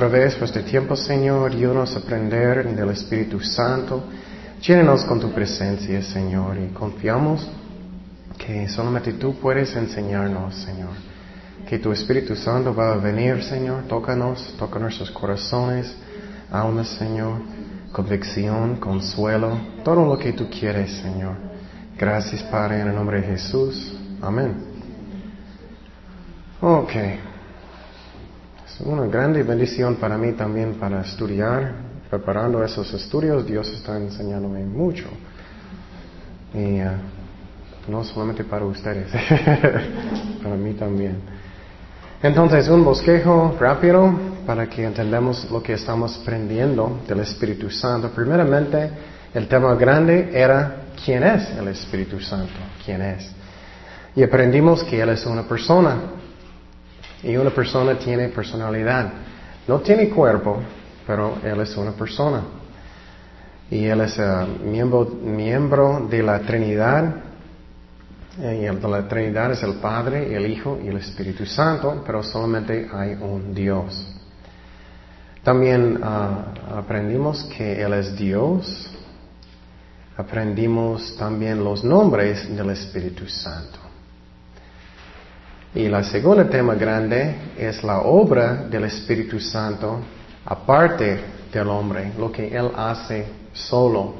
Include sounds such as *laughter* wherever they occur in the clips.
Otra vez por este tiempo, Señor. Ayúdanos a aprender del Espíritu Santo. Llénenos con tu presencia, Señor, y confiamos que solamente tú puedes enseñarnos, Señor. Que tu Espíritu Santo va a venir, Señor. Tócanos, toca nuestros corazones, almas, Señor. Convicción, consuelo, todo lo que tú quieres, Señor. Gracias, Padre, en el nombre de Jesús. Amén. Ok. Una grande bendición para mí también para estudiar. Preparando esos estudios, Dios está enseñándome mucho. Y uh, no solamente para ustedes, *laughs* para mí también. Entonces, un bosquejo rápido para que entendamos lo que estamos aprendiendo del Espíritu Santo. Primeramente, el tema grande era quién es el Espíritu Santo, quién es. Y aprendimos que Él es una persona. Y una persona tiene personalidad. No tiene cuerpo, pero Él es una persona. Y Él es uh, miembro, miembro de la Trinidad. Y el de la Trinidad es el Padre, el Hijo y el Espíritu Santo, pero solamente hay un Dios. También uh, aprendimos que Él es Dios. Aprendimos también los nombres del Espíritu Santo. Y la segunda tema grande es la obra del Espíritu Santo aparte del hombre, lo que Él hace solo.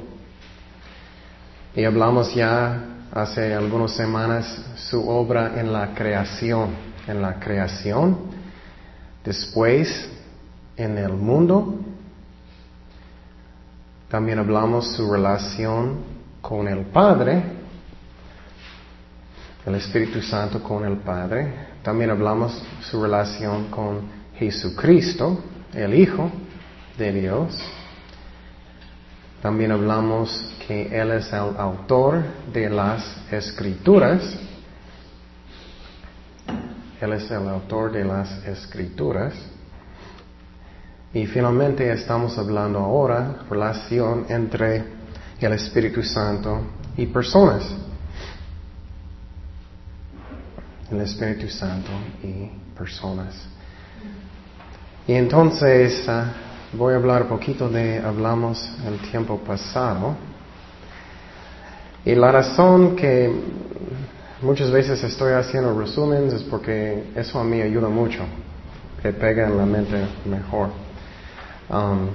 Y hablamos ya hace algunas semanas su obra en la creación, en la creación, después en el mundo. También hablamos su relación con el Padre el Espíritu Santo con el Padre. También hablamos su relación con Jesucristo, el Hijo de Dios. También hablamos que Él es el autor de las escrituras. Él es el autor de las escrituras. Y finalmente estamos hablando ahora relación entre el Espíritu Santo y personas el Espíritu Santo y personas. Y entonces uh, voy a hablar un poquito de, hablamos el tiempo pasado. Y la razón que muchas veces estoy haciendo resúmenes es porque eso a mí ayuda mucho, que pega en la mente mejor. Um,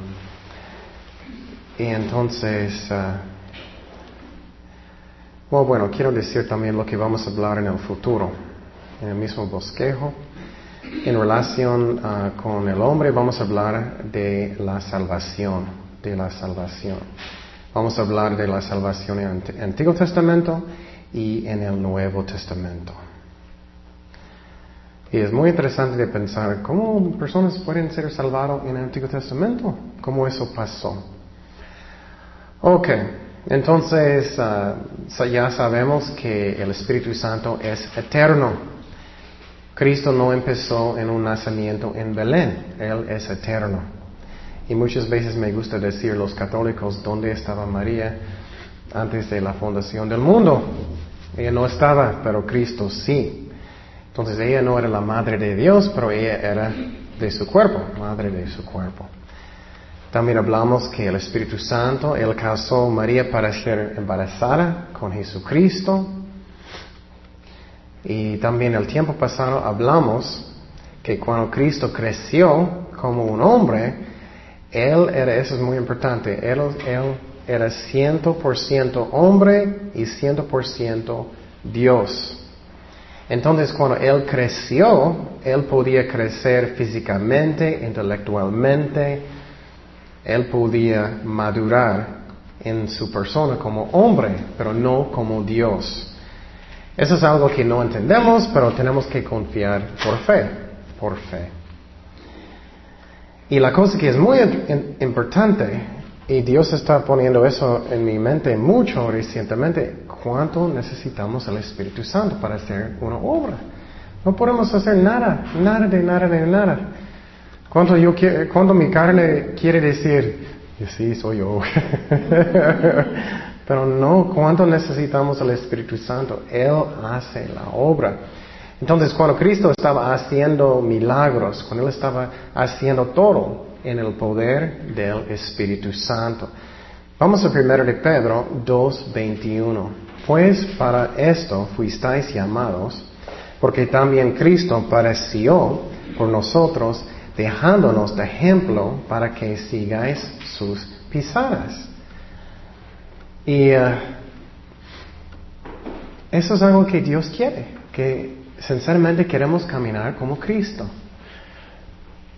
y entonces, uh, bueno, quiero decir también lo que vamos a hablar en el futuro en el mismo bosquejo. En relación ah, con el hombre vamos a hablar de la salvación, de la salvación. Vamos a hablar de la salvación en el Antiguo Testamento y en el Nuevo Testamento. Y es muy interesante de pensar cómo personas pueden ser salvadas en el Antiguo Testamento, cómo eso pasó. Ok, entonces ah, ya sabemos que el Espíritu Santo es eterno. Cristo no empezó en un nacimiento en Belén, Él es eterno. Y muchas veces me gusta decir los católicos, ¿dónde estaba María antes de la fundación del mundo? Ella no estaba, pero Cristo sí. Entonces ella no era la madre de Dios, pero ella era de su cuerpo, madre de su cuerpo. También hablamos que el Espíritu Santo, Él casó a María para ser embarazada con Jesucristo. Y también el tiempo pasado hablamos que cuando Cristo creció como un hombre, Él era, eso es muy importante, Él, él era 100% hombre y 100% Dios. Entonces cuando Él creció, Él podía crecer físicamente, intelectualmente, Él podía madurar en su persona como hombre, pero no como Dios. Eso es algo que no entendemos, pero tenemos que confiar por fe, por fe. Y la cosa que es muy importante, y Dios está poniendo eso en mi mente mucho recientemente, ¿cuánto necesitamos el Espíritu Santo para hacer una obra? No podemos hacer nada, nada de nada de nada. ¿Cuánto, yo, cuánto mi carne quiere decir, sí, soy yo. *laughs* Pero no, ¿cuánto necesitamos el Espíritu Santo? Él hace la obra. Entonces, cuando Cristo estaba haciendo milagros, cuando Él estaba haciendo todo en el poder del Espíritu Santo. Vamos a primero de Pedro 2.21. Pues para esto fuisteis llamados, porque también Cristo padeció por nosotros, dejándonos de ejemplo para que sigáis sus pisadas. Y uh, eso es algo que Dios quiere, que sinceramente queremos caminar como Cristo.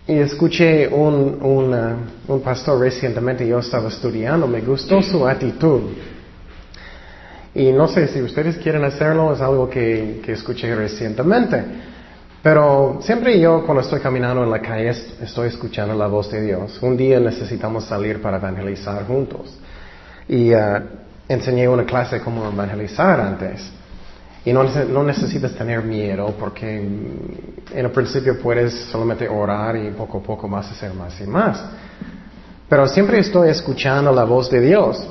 Y escuché un, un, uh, un, pastor recientemente, yo estaba estudiando, me gustó su actitud. Y no sé si ustedes quieren hacerlo, es algo que, que escuché recientemente. Pero siempre yo cuando estoy caminando en la calle estoy escuchando la voz de Dios. Un día necesitamos salir para evangelizar juntos. Y uh, enseñé una clase cómo evangelizar antes. Y no, no, necesitas tener miedo porque en el principio puedes solamente orar y poco a poco vas a hacer más y más. Pero siempre estoy escuchando la voz de Dios.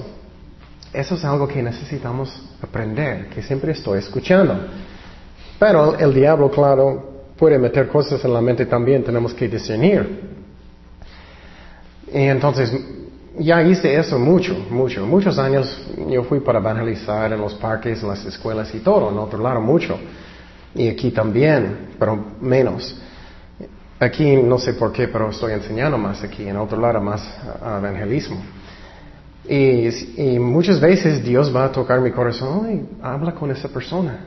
Eso es algo que necesitamos aprender, que siempre estoy escuchando. Pero el diablo, claro, puede meter cosas en la mente también, tenemos que discernir. Y entonces, ya hice eso mucho, mucho. Muchos años yo fui para evangelizar en los parques, en las escuelas y todo, en otro lado mucho. Y aquí también, pero menos. Aquí no sé por qué, pero estoy enseñando más aquí, en otro lado más evangelismo. Y, y, muchas veces Dios va a tocar mi corazón y habla con esa persona.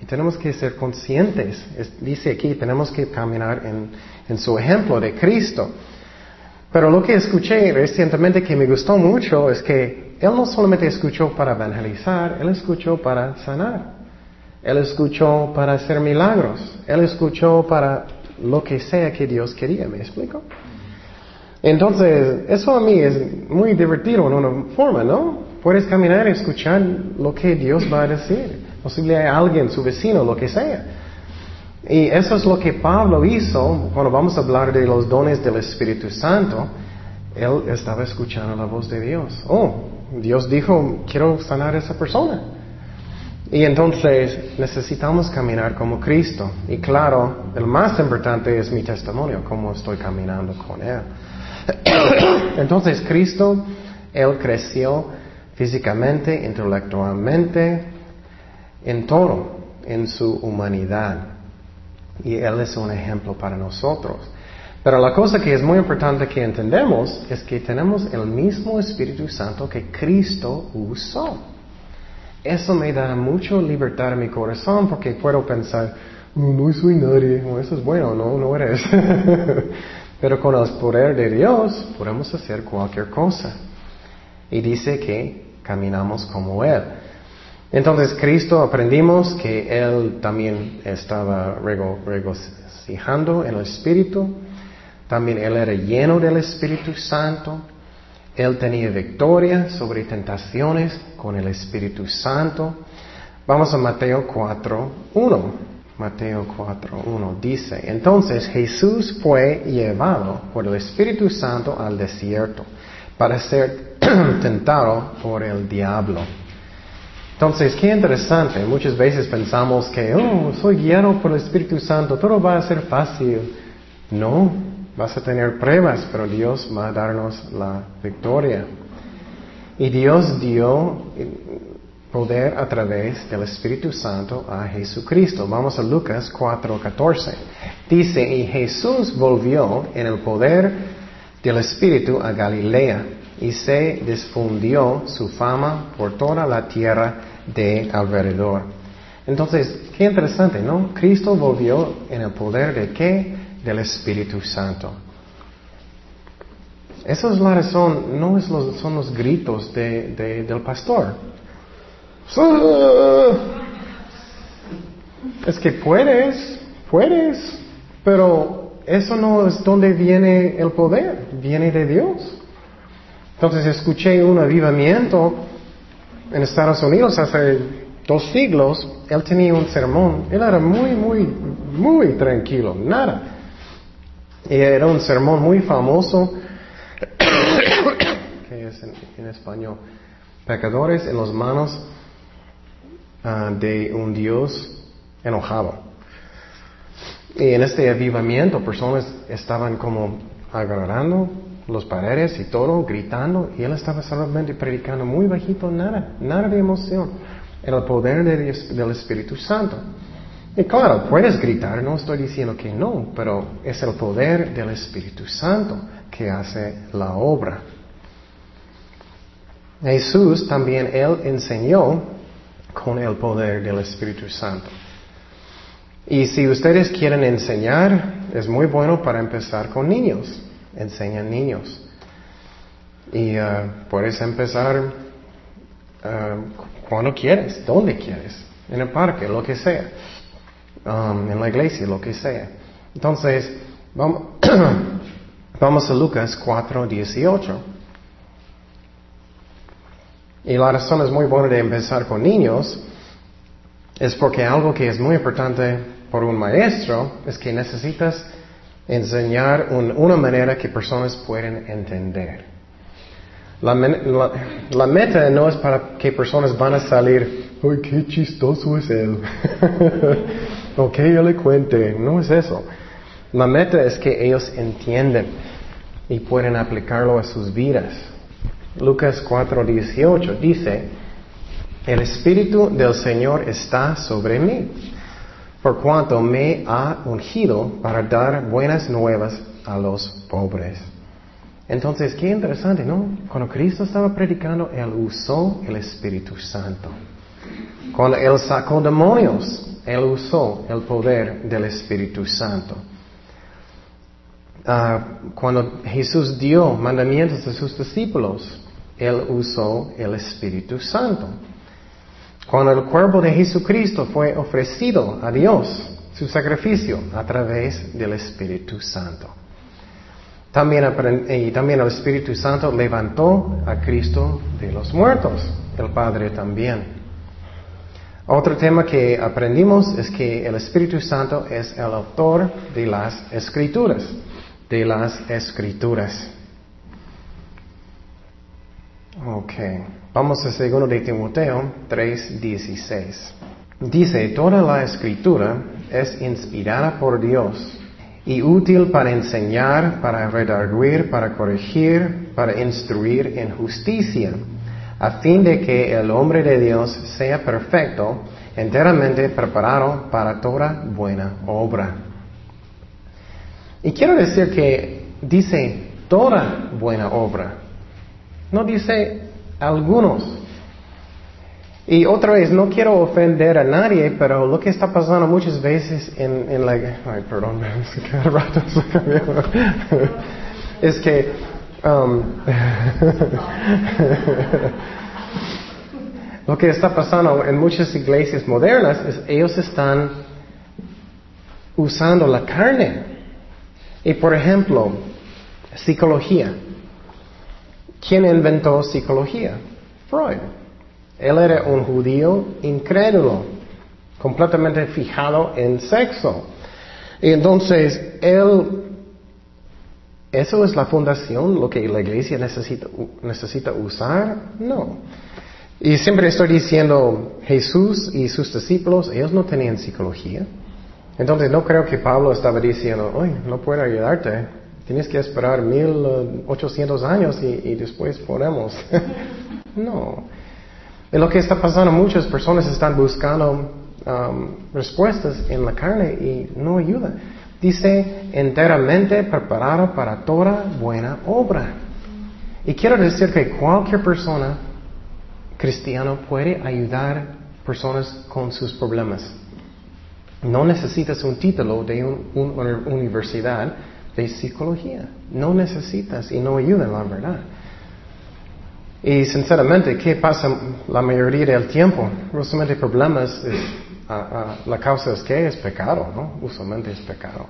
Y tenemos que ser conscientes. dice aquí, tenemos que caminar en, en su ejemplo de Cristo. Pero lo que escuché recientemente que me gustó mucho es que Él no solamente escuchó para evangelizar, Él escuchó para sanar. Él escuchó para hacer milagros. Él escuchó para lo que sea que Dios quería. ¿Me explico? Entonces, eso a mí es muy divertido en una forma, ¿no? Puedes caminar y escuchar lo que Dios va a decir. Posible hay alguien, su vecino, lo que sea. Y eso es lo que Pablo hizo cuando vamos a hablar de los dones del Espíritu Santo. Él estaba escuchando la voz de Dios. Oh, Dios dijo, quiero sanar a esa persona. Y entonces necesitamos caminar como Cristo. Y claro, el más importante es mi testimonio, cómo estoy caminando con Él. *coughs* Entonces Cristo, Él creció físicamente, intelectualmente, en todo, en su humanidad. Y Él es un ejemplo para nosotros. Pero la cosa que es muy importante que entendemos es que tenemos el mismo Espíritu Santo que Cristo usó. Eso me da mucha libertad en mi corazón porque puedo pensar, no soy nadie, eso es bueno, no, no eres. *laughs* Pero con el poder de Dios podemos hacer cualquier cosa. Y dice que caminamos como Él. Entonces Cristo aprendimos que Él también estaba regocijando en el Espíritu, también Él era lleno del Espíritu Santo, Él tenía victoria sobre tentaciones con el Espíritu Santo. Vamos a Mateo 4, 1. Mateo 4, 1 dice, entonces Jesús fue llevado por el Espíritu Santo al desierto para ser *clears throat* tentado por el diablo. Entonces, qué interesante. Muchas veces pensamos que, oh, soy guiado por el Espíritu Santo, todo va a ser fácil. No, vas a tener pruebas, pero Dios va a darnos la victoria. Y Dios dio poder a través del Espíritu Santo a Jesucristo. Vamos a Lucas 4:14. Dice, y Jesús volvió en el poder del Espíritu a Galilea y se difundió su fama por toda la tierra de alrededor. Entonces, qué interesante, ¿no? Cristo volvió en el poder de qué? Del Espíritu Santo. Esa es la razón, no es los, son los gritos de, del pastor. Es que puedes, puedes, pero eso no es donde viene el poder, viene de Dios. Entonces escuché un avivamiento en Estados Unidos hace dos siglos, él tenía un sermón, él era muy, muy, muy tranquilo, nada. Era un sermón muy famoso, *coughs* que es en, español, pecadores en las manos ah, de un Dios enojado. Y en este avivamiento personas estaban como agarrando los paredes y todo, gritando, y él estaba solamente predicando muy bajito, nada, nada de emoción. El poder del Espíritu Santo. Y claro, puedes gritar, no estoy diciendo que no, pero es el poder del Espíritu Santo que hace la obra. Jesús también, él enseñó con el poder del Espíritu Santo. Y si ustedes quieren enseñar, es muy bueno para empezar con niños. Enseñan niños. Y uh, puedes empezar uh, cuando quieres, donde quieres, en el parque, lo que sea, um, en la iglesia, lo que sea. Entonces, vamos, *coughs* vamos a Lucas 4, 18. Y la razón es muy buena de empezar con niños es porque algo que es muy importante por un maestro es que necesitas enseñar una manera que personas pueden entender. La, meta no es para que personas van a salir, ¡ay, qué chistoso es él! *laughs* o que yo le cuente, no es eso. La meta es que ellos entienden y pueden aplicarlo a sus vidas. Lucas 4:18 dice, el Espíritu del Señor está sobre mí, por cuanto me ha ungido para dar buenas nuevas a los pobres. Entonces, qué interesante, ¿no? Cuando Cristo estaba predicando, Él usó el Espíritu Santo. Cuando Él sacó demonios, Él usó el poder del Espíritu Santo. Ah, cuando Jesús dio mandamientos a sus discípulos, Él usó el Espíritu Santo. Cuando el cuerpo de Jesucristo fue ofrecido a Dios, su sacrificio, a través del Espíritu Santo. También, y también el Espíritu Santo levantó a Cristo de los muertos, el Padre también. Otro tema que aprendimos es que el Espíritu Santo es el autor de las escrituras de las escrituras. Ok, vamos a segundo de Timoteo 3:16. Dice, toda la escritura es inspirada por Dios y útil para enseñar, para redarguir, para corregir, para instruir en justicia, a fin de que el hombre de Dios sea perfecto, enteramente preparado para toda buena obra. Y quiero decir que dice toda buena obra, no dice algunos. Y otra vez, no quiero ofender a nadie, pero lo que está pasando muchas veces en, en la... Ay, perdón, *laughs* *laughs* es que... Um, *laughs* lo que está pasando en muchas iglesias modernas es ellos están usando la carne y por ejemplo, psicología. ¿Quién inventó psicología? Freud. Él era un judío incrédulo, completamente fijado en sexo. Y entonces, él, ¿eso es la fundación, lo que la iglesia necesita, necesita usar? No. Y siempre estoy diciendo, Jesús y sus discípulos, ellos no tenían psicología. Entonces no creo que Pablo estaba diciendo, Uy, no puedo ayudarte, tienes que esperar mil ochocientos años y, después podemos. *laughs* no. Y lo que está pasando, muchas personas están buscando um, respuestas en la carne y no ayuda. Dice, enteramente preparado para toda buena obra. Y quiero decir que cualquier persona cristiano puede ayudar personas con sus problemas. No necesitas un título de una universidad de psicología. No necesitas y no ayuda, la verdad. Y sinceramente, ¿qué pasa la mayoría del tiempo? Usualmente problemas, la causa es que es pecado, ¿no? Usualmente es pecado.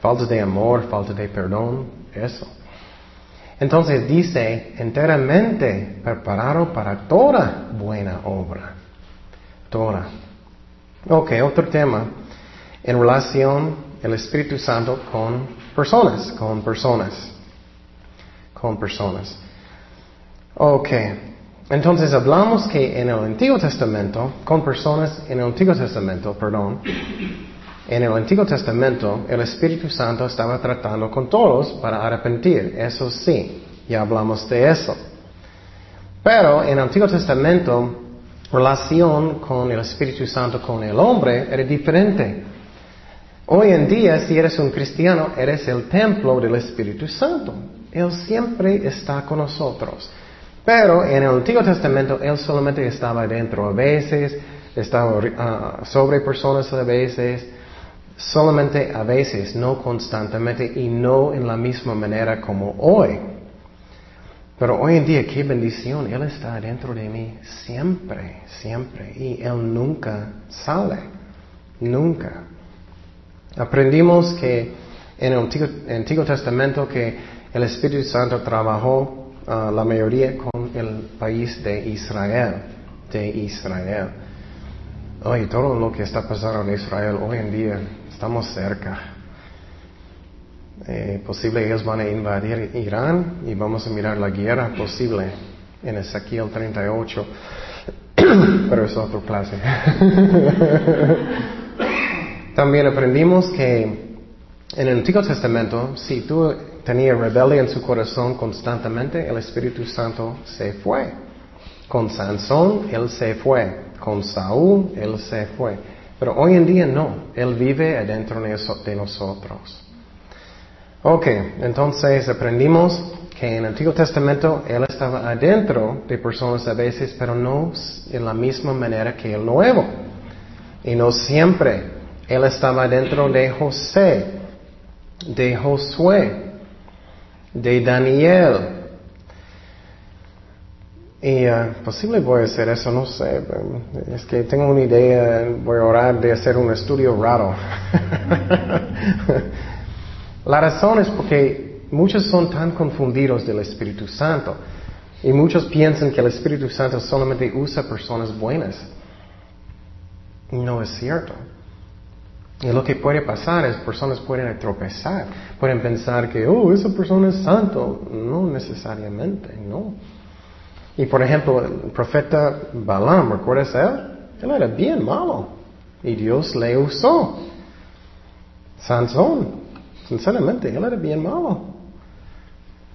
Falta de amor, falta de perdón, eso. Entonces dice, enteramente preparado para toda buena obra. Toda. Ok, otro tema en relación el Espíritu Santo con personas, con personas, con personas. Ok, entonces hablamos que en el Antiguo Testamento, con personas en el Antiguo Testamento, perdón, En el Antiguo Testamento, el Espíritu Santo estaba tratando con todos para arrepentir. Eso sí, ya hablamos de eso. Pero en el Antiguo Testamento, relación con el Espíritu Santo con el hombre era diferente. Hoy en día, si eres un cristiano, eres el templo del Espíritu Santo. Él siempre está con nosotros. Pero en el Antiguo Testamento, Él solamente estaba dentro a veces, estaba ah, sobre personas a veces, solamente a veces, no constantemente y no en la misma manera como hoy. Pero hoy en día, qué bendición, Él está dentro de mí siempre, siempre, y Él nunca sale, nunca. Aprendimos que en el Antiguo, Testamento que el Espíritu Santo trabajó uh, la mayoría con el país de Israel, de Israel. Hoy todo lo que está pasando en Israel hoy en día, estamos cerca. Eh, posible ellos van a invadir Irán y vamos a mirar la guerra posible en Ezequiel 38, *coughs* pero es otra clase. *laughs* También aprendimos que en el Antiguo Testamento, si tú tenías rebelde en su corazón constantemente, el Espíritu Santo se fue. Con Sansón, él se fue. Con Saúl, él se fue. Pero hoy en día no, él vive adentro de nosotros. Ok, entonces aprendimos que en el Antiguo Testamento Él estaba adentro de personas a veces, pero no en la misma manera que el Nuevo. Y no siempre. Él estaba dentro de José, de Josué, de Daniel. Y uh, posible voy a hacer eso, no sé. Es que tengo una idea, voy a orar de hacer un estudio raro. *laughs* La razón es porque muchos son tan confundidos del Espíritu Santo y muchos piensan que el Espíritu Santo solamente usa personas buenas. No es cierto. Y lo que puede pasar es personas pueden tropezar, pueden pensar que, oh, esa persona es santo. No necesariamente, no. Y por ejemplo, el profeta Balaam, ¿recuerdas a él? Él era bien malo. Y Dios le usó. Sansón, Sinceramente, él era bien malo.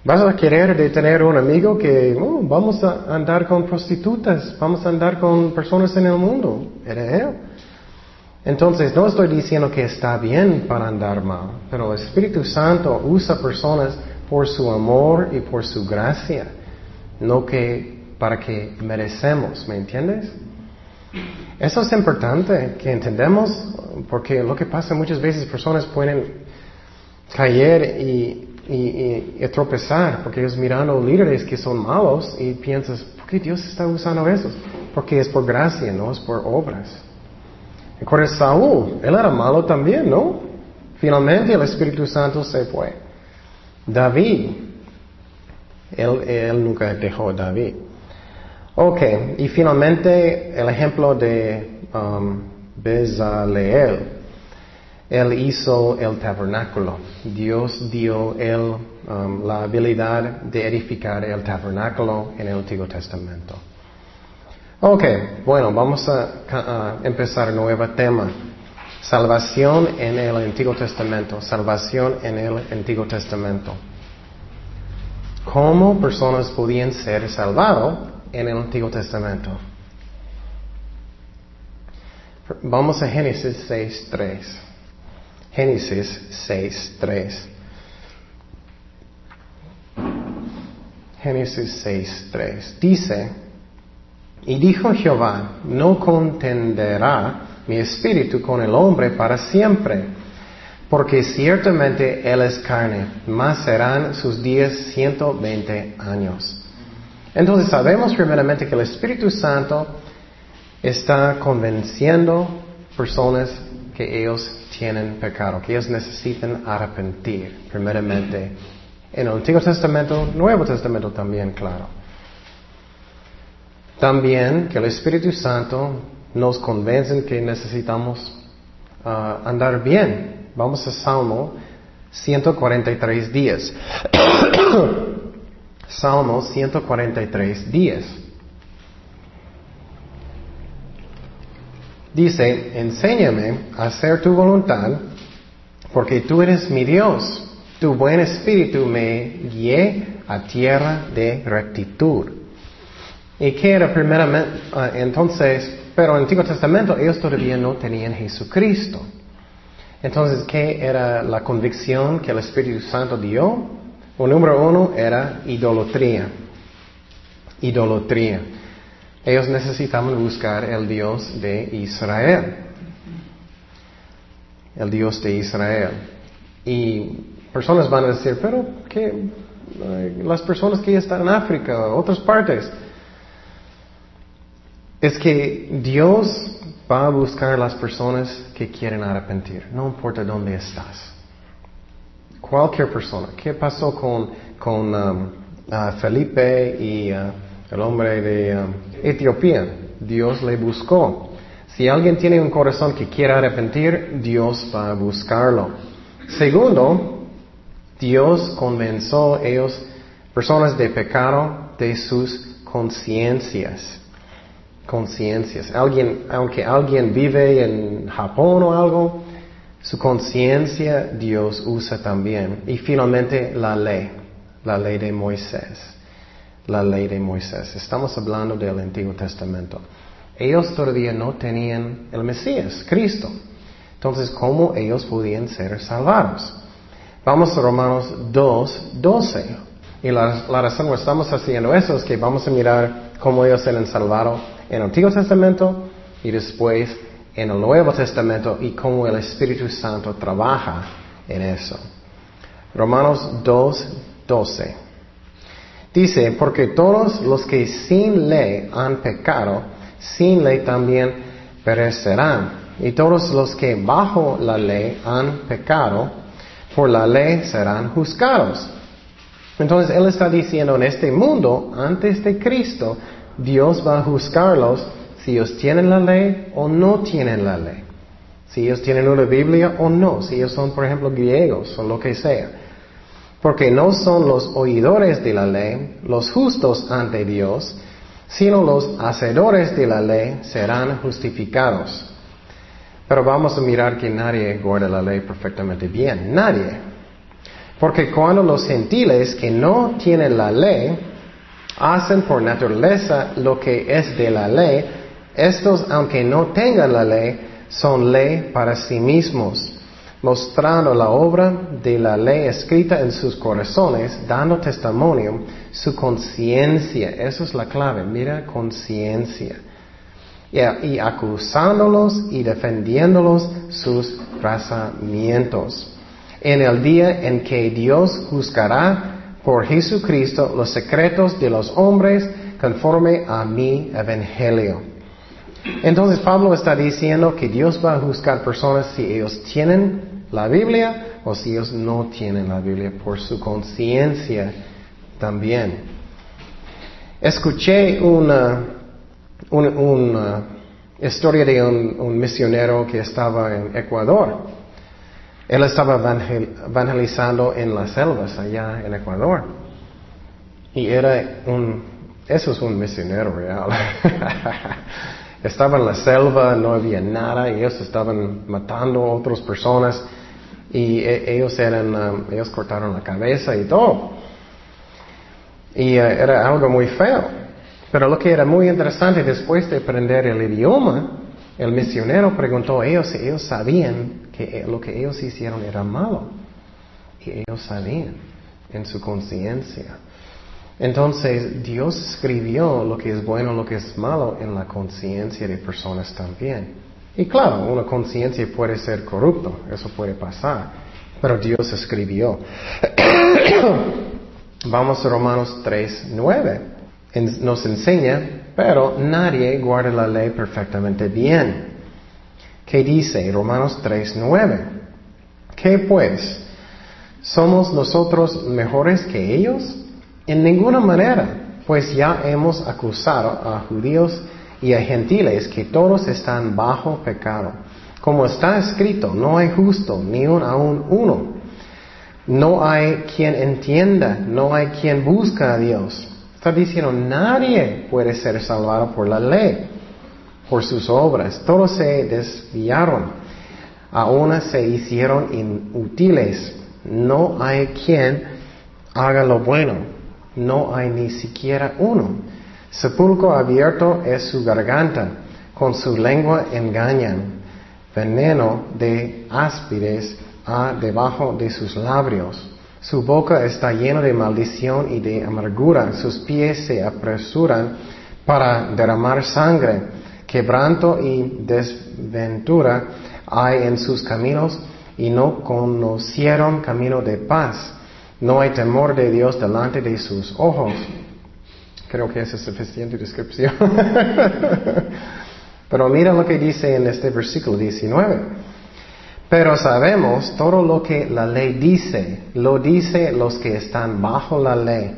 Vas a querer de tener un amigo que oh, vamos a andar con prostitutas, vamos a andar con personas en el mundo. Era él. Entonces, no estoy diciendo que está bien para andar mal, pero el Espíritu Santo usa personas por su amor y por su gracia, no que para que merecemos, ¿me entiendes? Eso es importante que entendamos, porque lo que pasa muchas veces personas pueden caer y, tropezar, porque ellos mirando líderes que son malos y piensas, ¿por qué Dios está usando eso? Porque es por gracia, no es por obras. Recuerda Saúl, él era malo también, ¿no? Finalmente el Espíritu Santo se fue. David, él, nunca dejó a David. Ok, y finalmente el ejemplo de um, Bezaleel. Él hizo el tabernáculo. Dios dio él um, la habilidad de edificar el tabernáculo en el Antiguo Testamento. Ok, bueno, vamos a, empezar un nuevo tema. Salvación en el Antiguo Testamento. Salvación en el Antiguo Testamento. ¿Cómo personas podían ser salvados en el Antiguo Testamento? Vamos a Génesis 6.3. Génesis 6, 3. Génesis 6, 3. Dice, y dijo Jehová, no contenderá mi espíritu con el hombre para siempre, porque ciertamente él es carne, mas serán sus días 120 años. Entonces sabemos primeramente que el Espíritu Santo está convenciendo personas que ellos tienen pecado, que ellos necesitan arrepentir, primeramente. En el Antiguo Testamento, Nuevo Testamento también, claro. También que el Espíritu Santo nos convence que necesitamos uh, andar bien. Vamos a Salmo 143 días. *coughs* Salmo 143 días. Dice, enséñame a hacer tu voluntad, porque tú eres mi Dios. Tu buen espíritu me guíe a tierra de rectitud. ¿Y qué era primeramente? Ah, entonces, pero en el Antiguo Testamento ellos todavía no tenían Jesucristo. Entonces, ¿qué era la convicción que el Espíritu Santo dio? El número uno era idolatría. Idolatría. Ellos necesitaban buscar el Dios de Israel. El Dios de Israel. Y personas van a decir, pero ¿qué? Las personas que están en África, otras partes. Es que Dios va a buscar las personas que quieren arrepentir, no importa dónde estás. Cualquier persona. ¿Qué pasó con, con um, Felipe y uh, el hombre de um, Etiopía? Dios le buscó. Si alguien tiene un corazón que quiere arrepentir, Dios va a buscarlo. Segundo, Dios convenció a ellos, personas de pecado, de sus conciencias conciencias. Alguien, aunque alguien vive en Japón o algo, su conciencia Dios usa también. Y finalmente la ley, la ley de Moisés. La ley de Moisés. Estamos hablando del Antiguo Testamento. Ellos todavía no tenían el Mesías, Cristo. Entonces, ¿cómo ellos podían ser salvados? Vamos a Romanos 2, 12. Y la, razón por estamos haciendo eso es que vamos a mirar cómo ellos eran salvados en el Antiguo Testamento y después en el Nuevo Testamento y cómo el Espíritu Santo trabaja en eso. Romanos 2, 12. Dice, porque todos los que sin ley han pecado, sin ley también perecerán. Y todos los que bajo la ley han pecado, por la ley serán juzgados. Entonces Él está diciendo en este mundo, antes de Cristo, Dios va a juzgarlos si ellos tienen la ley o no tienen la ley. Si ellos tienen una Biblia o no. Si ellos son, por ejemplo, griegos o lo que sea. Porque no son los oidores de la ley los justos ante Dios, sino los hacedores de la ley serán justificados. Pero vamos a mirar que nadie guarda la ley perfectamente bien. Nadie. Porque cuando los gentiles que no tienen la ley hacen por naturaleza lo que es de la ley, estos, aunque no tengan la ley, son ley para sí mismos, mostrando la obra de la ley escrita en sus corazones, dando testimonio, su conciencia. Esa es la clave, mira, conciencia. Y, acusándolos y defendiéndolos sus razamientos. En el día en que Dios juzgará por Jesucristo los secretos de los hombres conforme a mi evangelio. Entonces Pablo está diciendo que Dios va a juzgar personas si ellos tienen la Biblia o si ellos no tienen la Biblia por su conciencia también. Escuché una, una, historia de un misionero que estaba en Ecuador él estaba evangelizando en las selvas allá en Ecuador. Y era un, eso es un misionero real. *laughs* estaba en la selva, no había nada, y ellos estaban matando a otras personas, y e, ellos eran, um, ellos cortaron la cabeza y todo. Y uh, era algo muy feo. Pero lo que era muy interesante, después de aprender el idioma, el misionero preguntó a ellos si ellos sabían que lo que ellos hicieron era malo. Y ellos sabían en su conciencia. Entonces Dios escribió lo que es bueno, lo que es malo en la conciencia de personas también. Y claro, una conciencia puede ser corrupto, eso puede pasar, pero Dios escribió. *coughs* Vamos a Romanos 3, 9. Nos enseña, pero nadie guarda la ley perfectamente bien. ¿Qué dice Romanos 3:9? ¿Qué pues? ¿Somos nosotros mejores que ellos? En ninguna manera, pues ya hemos acusado a judíos y a gentiles que todos están bajo pecado. Como está escrito, no hay justo, ni un aún uno. No hay quien entienda, no hay quien busca a Dios. Está diciendo, nadie puede ser salvado por la ley. por sus obras. Todos se desviaron, aún se hicieron inútiles. No hay quien haga lo bueno, no hay ni siquiera uno. Sepulcro abierto es su garganta, con su lengua engañan. Veneno de áspides ha debajo de sus labios. Su boca está llena de maldición y de amargura. Sus pies se apresuran para derramar sangre. Quebranto y desventura hay en sus caminos y no conocieron camino de paz. No hay temor de Dios delante de sus ojos. Creo que esa es suficiente descripción. *laughs* Pero mira lo que dice en este versículo 19. Pero sabemos todo lo que la ley dice, lo dice los que están bajo la ley,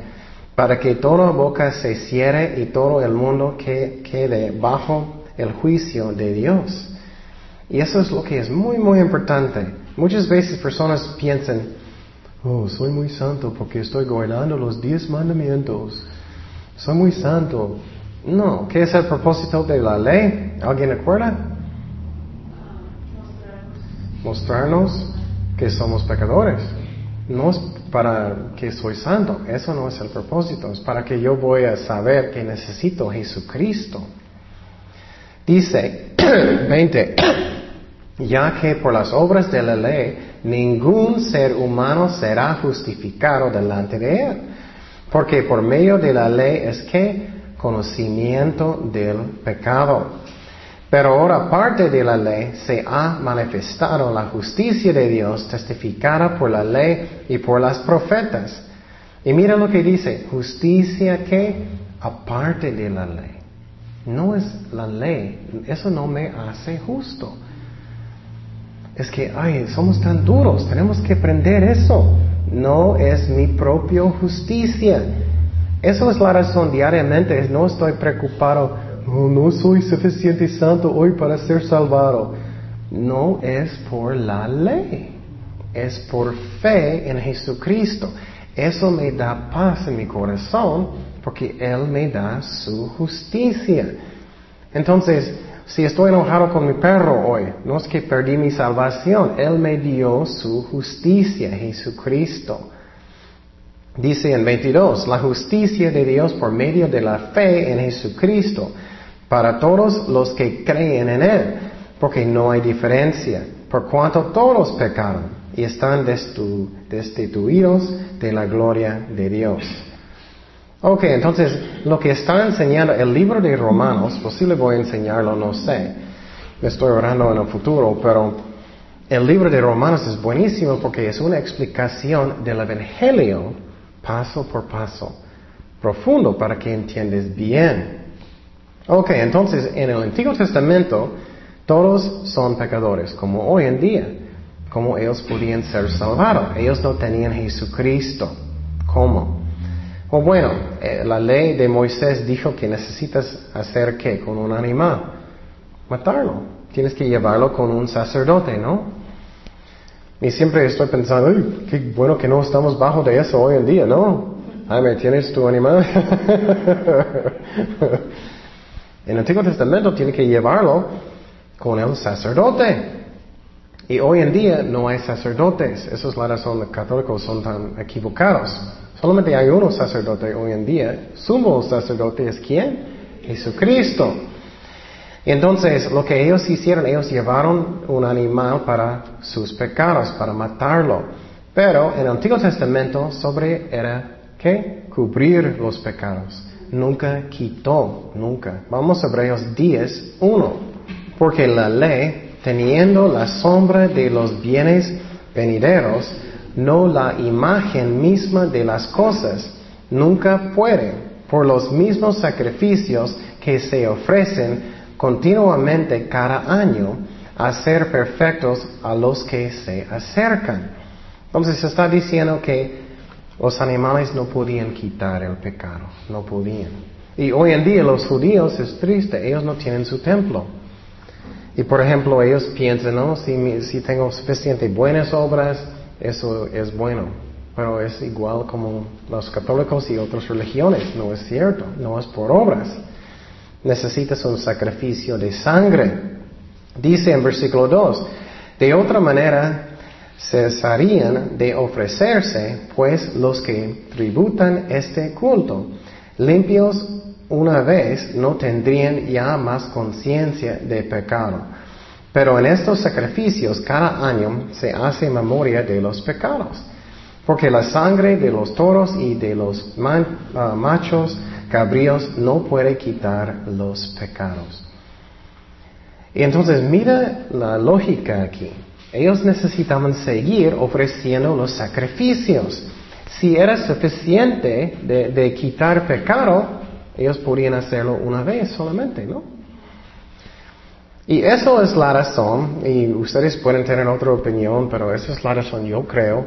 para que toda boca se cierre y todo el mundo que quede bajo el juicio de Dios. Y eso es lo que es muy, muy importante. Muchas veces personas piensan, oh, soy muy santo porque estoy guardando los diez mandamientos. Soy muy santo. No, ¿qué es el propósito de la ley? ¿Alguien acuerda? Mostrarnos que somos pecadores. No es para que soy santo, eso no es el propósito, es para que yo voy a saber que necesito Jesucristo. Dice *clears throat* 20, *clears throat* ya que por las obras de la ley ningún ser humano será justificado delante de él, porque por medio de la ley es que conocimiento del pecado. Pero ahora parte de la ley se ha manifestado la justicia de Dios testificada por la ley y por las profetas. Y mira lo que dice, justicia que aparte de la ley. No es la ley, eso no me hace justo. Es que, ay, somos tan duros, tenemos que aprender eso. No es mi propia justicia. Eso es la razón diariamente, no estoy preocupado No soy suficiente santo hoy para ser salvado. No es por la ley, es por fe en Jesucristo. Eso me da paz en mi corazón porque Él me da su justicia. Entonces, si estoy enojado con mi perro hoy, no es que perdí mi salvación, Él me dio su justicia, Jesucristo. Dice en 22, la justicia de Dios por medio de la fe en Jesucristo para todos los que creen en Él, porque no hay diferencia, por cuanto todos pecaron y están destituidos de la gloria de Dios. Ok, entonces lo que está enseñando el libro de Romanos, posible voy a enseñarlo, no sé, me estoy orando en el futuro, pero el libro de Romanos es buenísimo porque es una explicación del Evangelio paso por paso, profundo para que entiendas bien. Ok, entonces en el Antiguo Testamento todos son pecadores, como hoy en día, como ellos podían ser salvados. Ellos no tenían Jesucristo. ¿Cómo? O bueno, eh, la ley de Moisés dijo que necesitas hacer qué con un animal, matarlo. Tienes que llevarlo con un sacerdote, ¿no? Y siempre estoy pensando, qué bueno que no estamos bajo de eso hoy en día, ¿no? Ay, ¿me tienes tu animal? *laughs* En el Antiguo Testamento tiene que llevarlo con el sacerdote. Y hoy en día no hay sacerdotes. Esa es la católicos son tan equivocados. Solamente hay uno sacerdote hoy en día. Sumo sacerdote es quién? Jesucristo. Entonces, lo que ellos hicieron, ellos llevaron un animal para sus pecados, para matarlo. Pero en el Antiguo Testamento sobre era, ¿qué? Cubrir los pecados nunca quitó, nunca. Vamos a Hebreos 10, 1. Porque la ley, teniendo la sombra de los bienes venideros, no la imagen misma de las cosas, nunca puede, por los mismos sacrificios que se ofrecen continuamente cada año, hacer perfectos a los que se acercan. Entonces está diciendo que los animales no podían quitar el pecado, no podían. Y hoy en día los judíos es triste, ellos no tienen su templo. Y por ejemplo, ellos piensan, no, si, tengo suficiente buenas obras, eso es bueno. Pero es igual como los católicos y otras religiones, no es cierto, no es por obras. necesitas un sacrificio de sangre. Dice en versículo 2, de otra manera cesarían de ofrecerse, pues los que tributan este culto, limpios una vez, no tendrían ya más conciencia de pecado. Pero en estos sacrificios cada año se hace memoria de los pecados, porque la sangre de los toros y de los ah, machos cabríos no puede quitar los pecados. Y entonces mira la lógica aquí. Ellos necesitaban seguir ofreciendo los sacrificios. Si era suficiente de, quitar pecado, ellos podían hacerlo una vez solamente, ¿no? Y eso es la razón, y ustedes pueden tener otra opinión, pero esa es la razón, yo creo.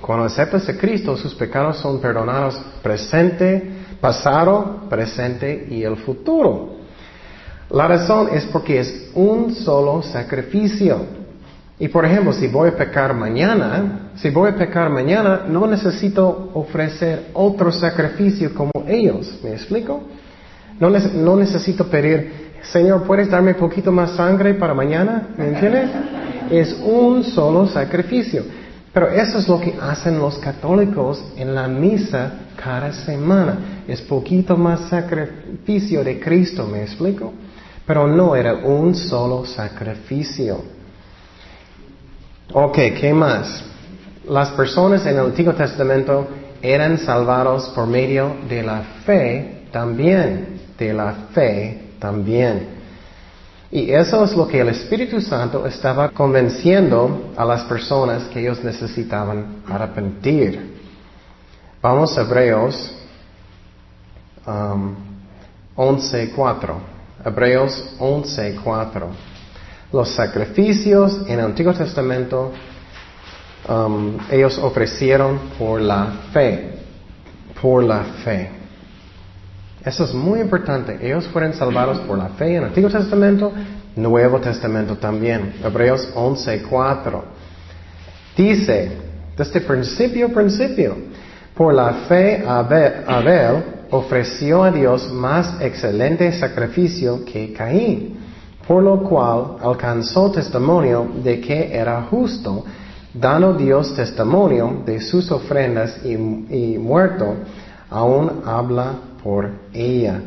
Cuando aceptas a Cristo, sus pecados son perdonados presente, pasado, presente y el futuro. La razón es porque es un solo sacrificio. Y por ejemplo, si voy a pecar mañana, si voy a pecar mañana, no necesito ofrecer otro sacrificio como ellos. ¿Me explico? No, no necesito pedir, Señor, ¿puedes darme un poquito más sangre para mañana? ¿Me entiendes? Es un solo sacrificio. Pero eso es lo que hacen los católicos en la misa cada semana. Es poquito más sacrificio de Cristo, ¿me explico? Pero no era un solo sacrificio. Ok, ¿qué más? Las personas en el Antiguo Testamento eran salvados por medio de la fe también, de la fe también. Y eso es lo que el Espíritu Santo estaba convenciendo a las personas que ellos necesitaban arrepentir. Vamos a Hebreos 11.4. Um, Hebreos 11.4. Los sacrificios en el Antiguo Testamento um, ellos ofrecieron por la fe, por la fe. Eso es muy importante. Ellos fueron salvados por la fe en el Antiguo Testamento, Nuevo Testamento también. Hebreos 11:4. Dice, desde principio, principio, por la fe Abel ofreció a Dios más excelente sacrificio que Caín por lo cual alcanzó testimonio de que era justo, dando Dios testimonio de sus ofrendas y, muerto, aún habla por ella.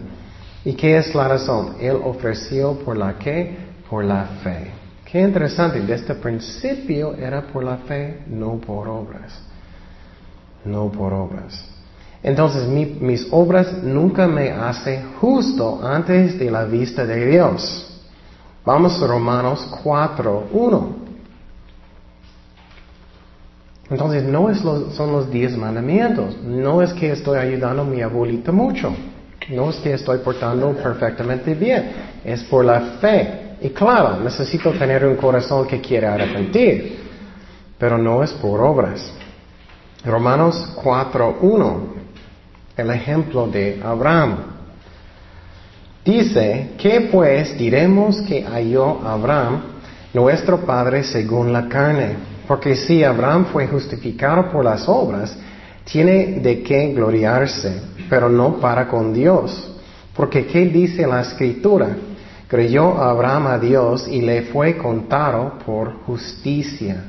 ¿Y qué es la razón? Él ofreció por la que? Por la fe. Qué interesante, desde el principio era por la fe, no por obras. No por obras. Entonces mis obras nunca me hacen justo antes de la vista de Dios. Vamos a Romanos 4, 1. Entonces, no es son los diez mandamientos. No es que estoy ayudando a mi abuelita mucho. No es que estoy portando perfectamente bien. Es por la fe. Y claro, necesito tener un corazón que quiere arrepentir. Pero no es por obras. Romanos 4, 1. El ejemplo de Abraham. Dice, ¿qué pues diremos que halló Abraham, nuestro Padre según la carne? Porque si Abraham fue justificado por las obras, tiene de qué gloriarse, pero no para con Dios. Porque ¿qué dice la escritura? Creyó Abraham a Dios y le fue contado por justicia.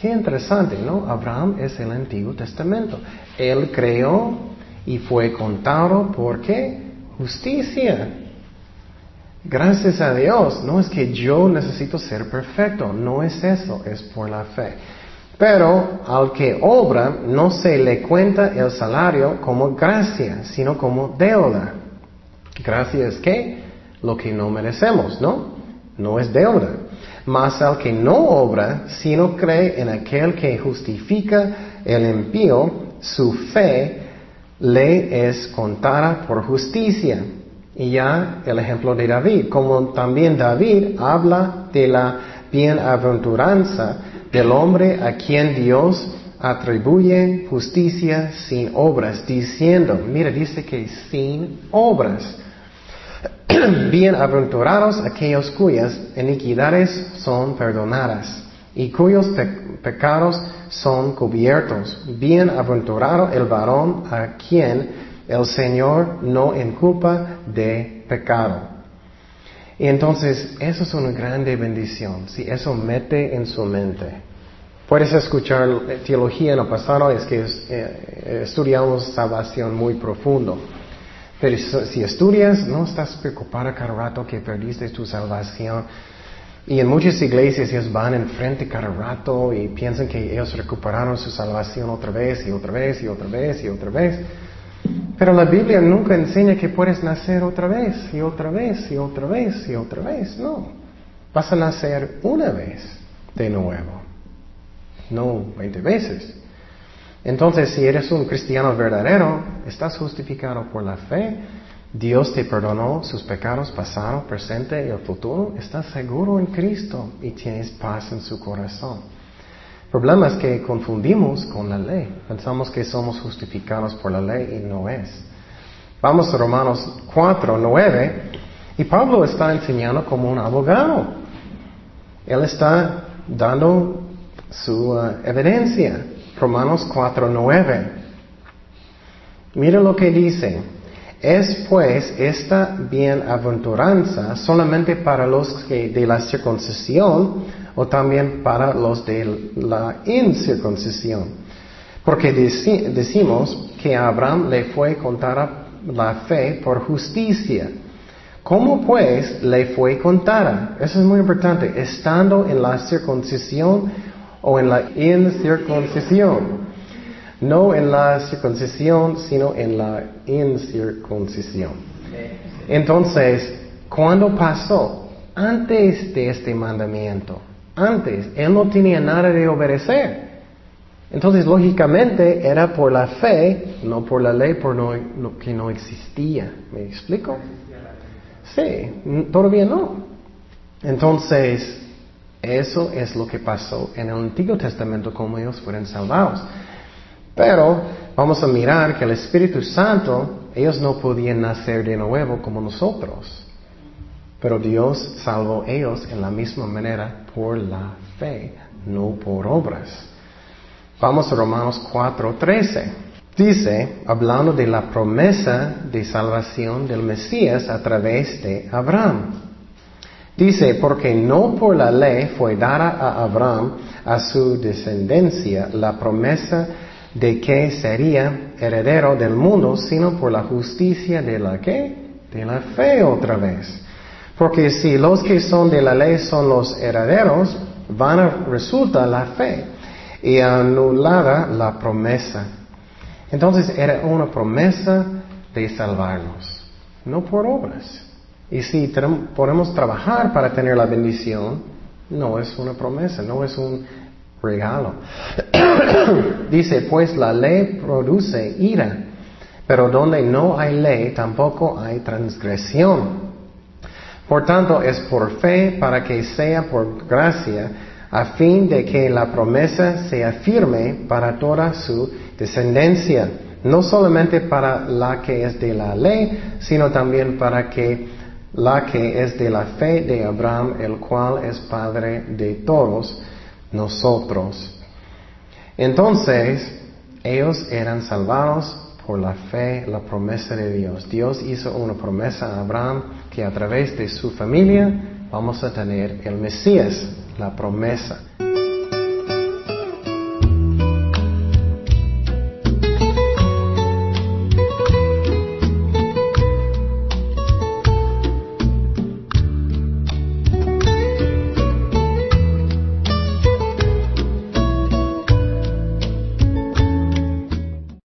Qué interesante, ¿no? Abraham es el Antiguo Testamento. Él creó y fue contado por qué? Justicia. Gracias a Dios, no es que yo necesito ser perfecto, no es eso, es por la fe. Pero al que obra no se le cuenta el salario como gracia, sino como deuda. Gracia es que lo que no merecemos, ¿no? No es deuda. Mas al que no obra, sino cree en aquel que justifica el impío, su fe le es contada por justicia. Y ya el ejemplo de David, como también David habla de la bienaventuranza del hombre a quien Dios atribuye justicia sin obras, diciendo, mira, dice que sin obras. *clears throat* Bienaventurados aquellos cuyas iniquidades son perdonadas y cuyos pecados son cubiertos. Bienaventurado el varón a quien el Señor no inculpa de pecado. Y entonces, eso es una grande bendición, si eso mete en su mente. Puedes escuchar teología en el pasado, es que eh, estudiamos salvación muy profundo. Pero si estudias, no estás preocupado cada rato que perdiste tu salvación. Y en muchas iglesias ellos van enfrente cada rato y piensan que ellos recuperaron su salvación otra vez y otra vez y otra vez y otra vez. Pero la Biblia nunca enseña que puedes nacer otra vez y otra vez y otra vez y otra vez. No. Vas a nacer una vez de nuevo. No 20 veces. Entonces, si eres un cristiano verdadero, estás justificado por la fe. Dios te perdonó sus pecados pasado, presente y el futuro. Estás seguro en Cristo y tienes paz en su corazón. El problema es que confundimos con la ley. Pensamos que somos justificados por la ley y no es. Vamos a Romanos 4, 9. Y Pablo está enseñando como un abogado. Él está dando su uh, evidencia. Romanos 4, 9. Mira lo que dice. Es pues esta bienaventuranza solamente para los que de la circuncisión o también para los de la incircuncisión. Porque decimos que a Abraham le fue contada la fe por justicia. ¿Cómo pues le fue contada? Eso es muy importante. Estando en la circuncisión o en la incircuncisión. No en la circuncisión, sino en la incircuncisión. Entonces, ¿cuándo pasó? Antes de este mandamiento. Antes, él no tenía nada de obedecer. Entonces, lógicamente, era por la fe, no por la ley, por lo que no existía. ¿Me explico? Sí, todavía no. Entonces, eso es lo que pasó en el Antiguo Testamento, como ellos fueron salvados. Pero vamos a mirar que el Espíritu Santo, ellos no podían nacer de nuevo como nosotros. Pero Dios salvó ellos en la misma manera por la fe, no por obras. Vamos a Romanos 4:13. Dice, hablando de la promesa de salvación del Mesías a través de Abraham. Dice, porque no por la ley fue dada a Abraham, a su descendencia, la promesa de que sería heredero del mundo, sino por la justicia de la que? De la fe otra vez. Porque si los que son de la ley son los herederos, van a resulta la fe y anulada la promesa. Entonces era una promesa de salvarnos, no por obras. Y si podemos trabajar para tener la bendición, no es una promesa, no es un regalo. *coughs* Dice, pues la ley produce ira, pero donde no hay ley tampoco hay transgresión. Por tanto, es por fe para que sea por gracia, a fin de que la promesa sea firme para toda su descendencia, no solamente para la que es de la ley, sino también para que la que es de la fe de Abraham, el cual es Padre de todos nosotros. Entonces, ellos eran salvados por la fe, la promesa de Dios. Dios hizo una promesa a Abraham que a través de su familia vamos a tener el Mesías, la promesa.